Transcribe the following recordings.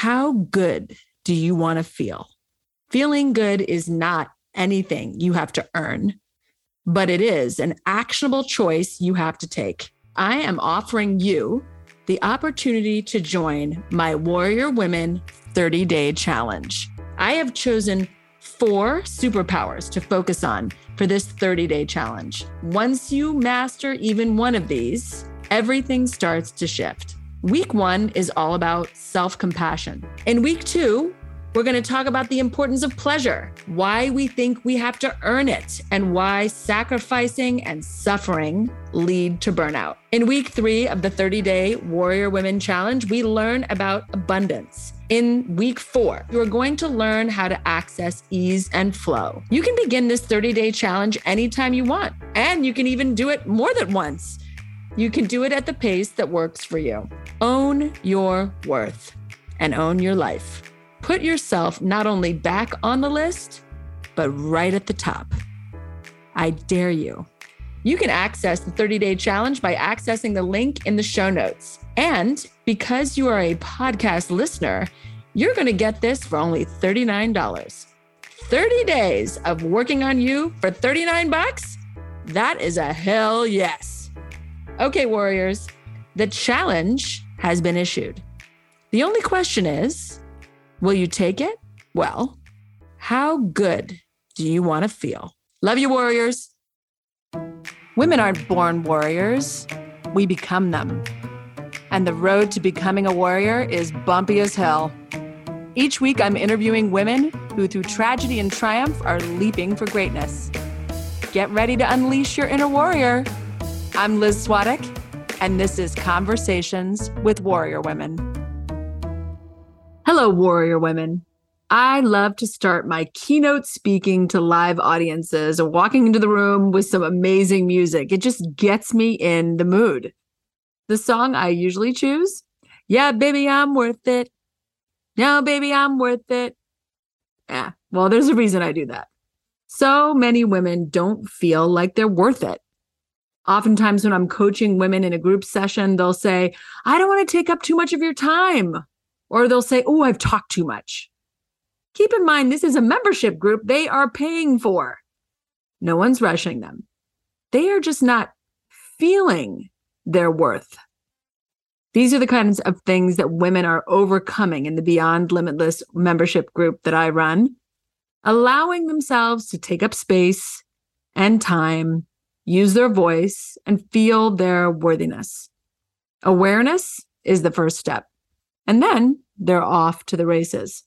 How good do you want to feel? Feeling good is not anything you have to earn, but it is an actionable choice you have to take. I am offering you the opportunity to join my Warrior Women 30 Day Challenge. I have chosen four superpowers to focus on for this 30 day challenge. Once you master even one of these, everything starts to shift. Week one is all about self compassion. In week two, we're going to talk about the importance of pleasure, why we think we have to earn it, and why sacrificing and suffering lead to burnout. In week three of the 30 day Warrior Women Challenge, we learn about abundance. In week four, you're going to learn how to access ease and flow. You can begin this 30 day challenge anytime you want, and you can even do it more than once. You can do it at the pace that works for you. Own your worth and own your life put yourself not only back on the list, but right at the top. I dare you. You can access the 30 day challenge by accessing the link in the show notes. And because you are a podcast listener, you're going to get this for only $39. 30 days of working on you for 39 bucks? That is a hell yes. Okay, warriors, the challenge has been issued. The only question is Will you take it? Well, how good do you want to feel? Love you, warriors. Women aren't born warriors, we become them. And the road to becoming a warrior is bumpy as hell. Each week, I'm interviewing women who, through tragedy and triumph, are leaping for greatness. Get ready to unleash your inner warrior. I'm Liz Svatek, and this is Conversations with Warrior Women. Hello, warrior women. I love to start my keynote speaking to live audiences or walking into the room with some amazing music. It just gets me in the mood. The song I usually choose, Yeah, baby, I'm worth it. No, baby, I'm worth it. Yeah, well, there's a reason I do that. So many women don't feel like they're worth it. Oftentimes, when I'm coaching women in a group session, they'll say, I don't want to take up too much of your time. Or they'll say, Oh, I've talked too much. Keep in mind, this is a membership group they are paying for. No one's rushing them. They are just not feeling their worth. These are the kinds of things that women are overcoming in the Beyond Limitless membership group that I run, allowing themselves to take up space and time, use their voice, and feel their worthiness. Awareness is the first step. And then they're off to the races.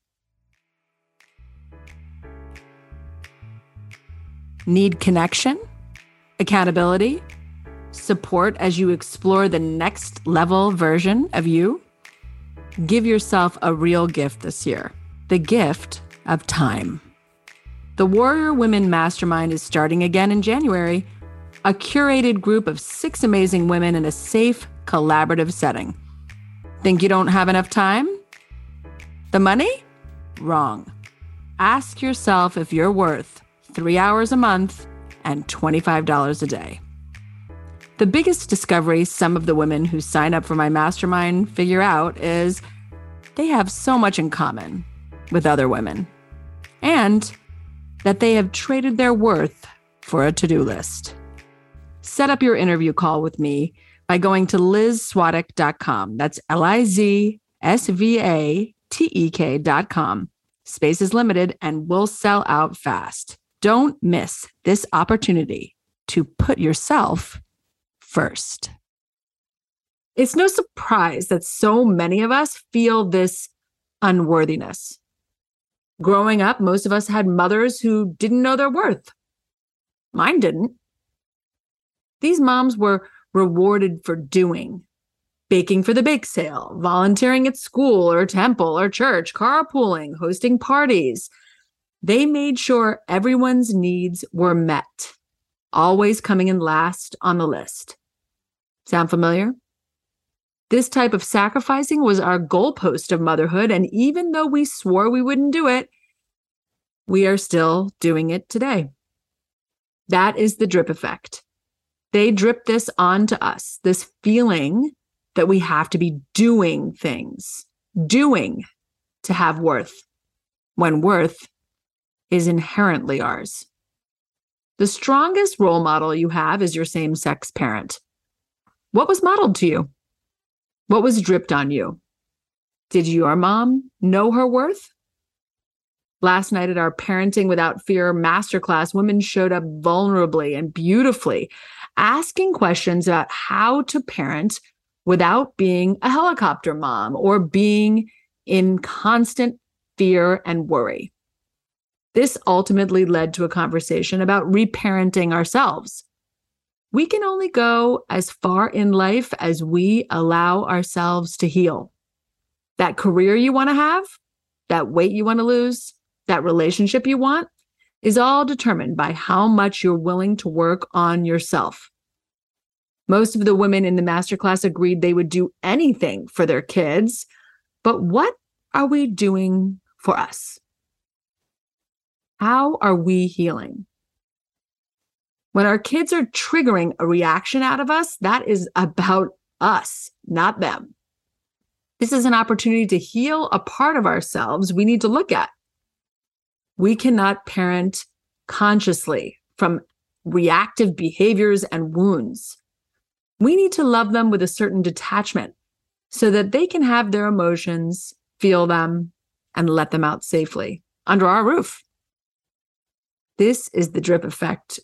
Need connection, accountability, support as you explore the next level version of you? Give yourself a real gift this year the gift of time. The Warrior Women Mastermind is starting again in January, a curated group of six amazing women in a safe, collaborative setting. Think you don't have enough time? The money? Wrong. Ask yourself if you're worth three hours a month and $25 a day. The biggest discovery some of the women who sign up for my mastermind figure out is they have so much in common with other women and that they have traded their worth for a to do list. Set up your interview call with me by going to lizsvatek.com. That's L I Z S V A T E K.com. Space is limited and will sell out fast. Don't miss this opportunity to put yourself first. It's no surprise that so many of us feel this unworthiness. Growing up, most of us had mothers who didn't know their worth. Mine didn't. These moms were rewarded for doing baking for the bake sale, volunteering at school or temple or church, carpooling, hosting parties. They made sure everyone's needs were met, always coming in last on the list. Sound familiar? This type of sacrificing was our goalpost of motherhood. And even though we swore we wouldn't do it, we are still doing it today. That is the drip effect. They drip this onto us, this feeling that we have to be doing things, doing, to have worth when worth is inherently ours. The strongest role model you have is your same sex parent. What was modeled to you? What was dripped on you? Did your mom know her worth? Last night at our Parenting Without Fear masterclass, women showed up vulnerably and beautifully, asking questions about how to parent without being a helicopter mom or being in constant fear and worry. This ultimately led to a conversation about reparenting ourselves. We can only go as far in life as we allow ourselves to heal. That career you want to have, that weight you want to lose, that relationship you want is all determined by how much you're willing to work on yourself. Most of the women in the masterclass agreed they would do anything for their kids. But what are we doing for us? How are we healing? When our kids are triggering a reaction out of us, that is about us, not them. This is an opportunity to heal a part of ourselves we need to look at. We cannot parent consciously from reactive behaviors and wounds. We need to love them with a certain detachment so that they can have their emotions, feel them, and let them out safely under our roof. This is the drip effect.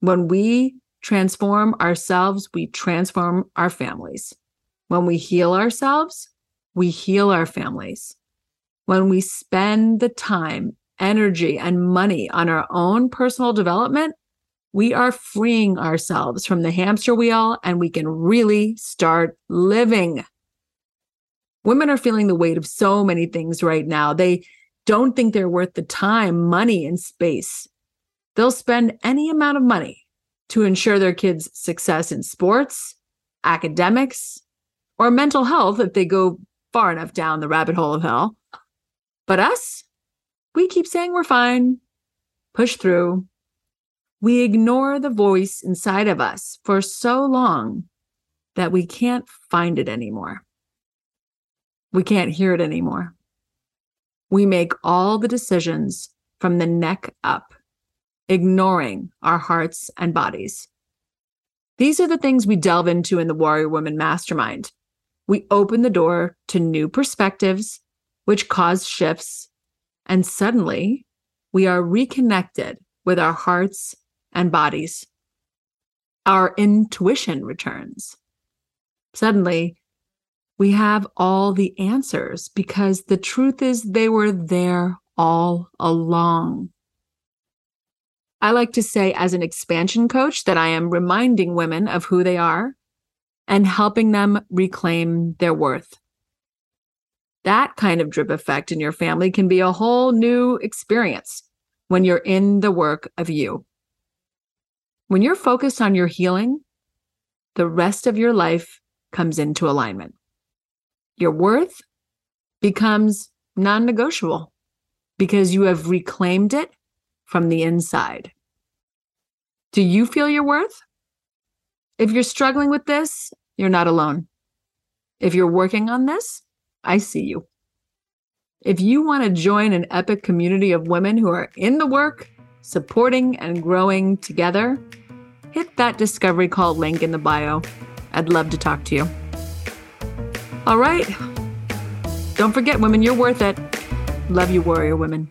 When we transform ourselves, we transform our families. When we heal ourselves, we heal our families. When we spend the time, energy, and money on our own personal development, we are freeing ourselves from the hamster wheel and we can really start living. Women are feeling the weight of so many things right now. They don't think they're worth the time, money, and space. They'll spend any amount of money to ensure their kids' success in sports, academics, or mental health if they go far enough down the rabbit hole of hell. But us, we keep saying we're fine, push through. We ignore the voice inside of us for so long that we can't find it anymore. We can't hear it anymore. We make all the decisions from the neck up, ignoring our hearts and bodies. These are the things we delve into in the Warrior Woman Mastermind. We open the door to new perspectives, which cause shifts, and suddenly we are reconnected with our hearts and bodies. Our intuition returns. Suddenly, we have all the answers because the truth is they were there all along. I like to say, as an expansion coach, that I am reminding women of who they are and helping them reclaim their worth. That kind of drip effect in your family can be a whole new experience when you're in the work of you. When you're focused on your healing, the rest of your life comes into alignment your worth becomes non negotiable because you have reclaimed it from the inside. Do you feel your worth? If you're struggling with this, you're not alone. If you're working on this, I see you. If you want to join an epic community of women who are in the work, supporting and growing together, hit that discovery call link in the bio. I'd love to talk to you. All right. Don't forget, women, you're worth it. Love you, warrior women.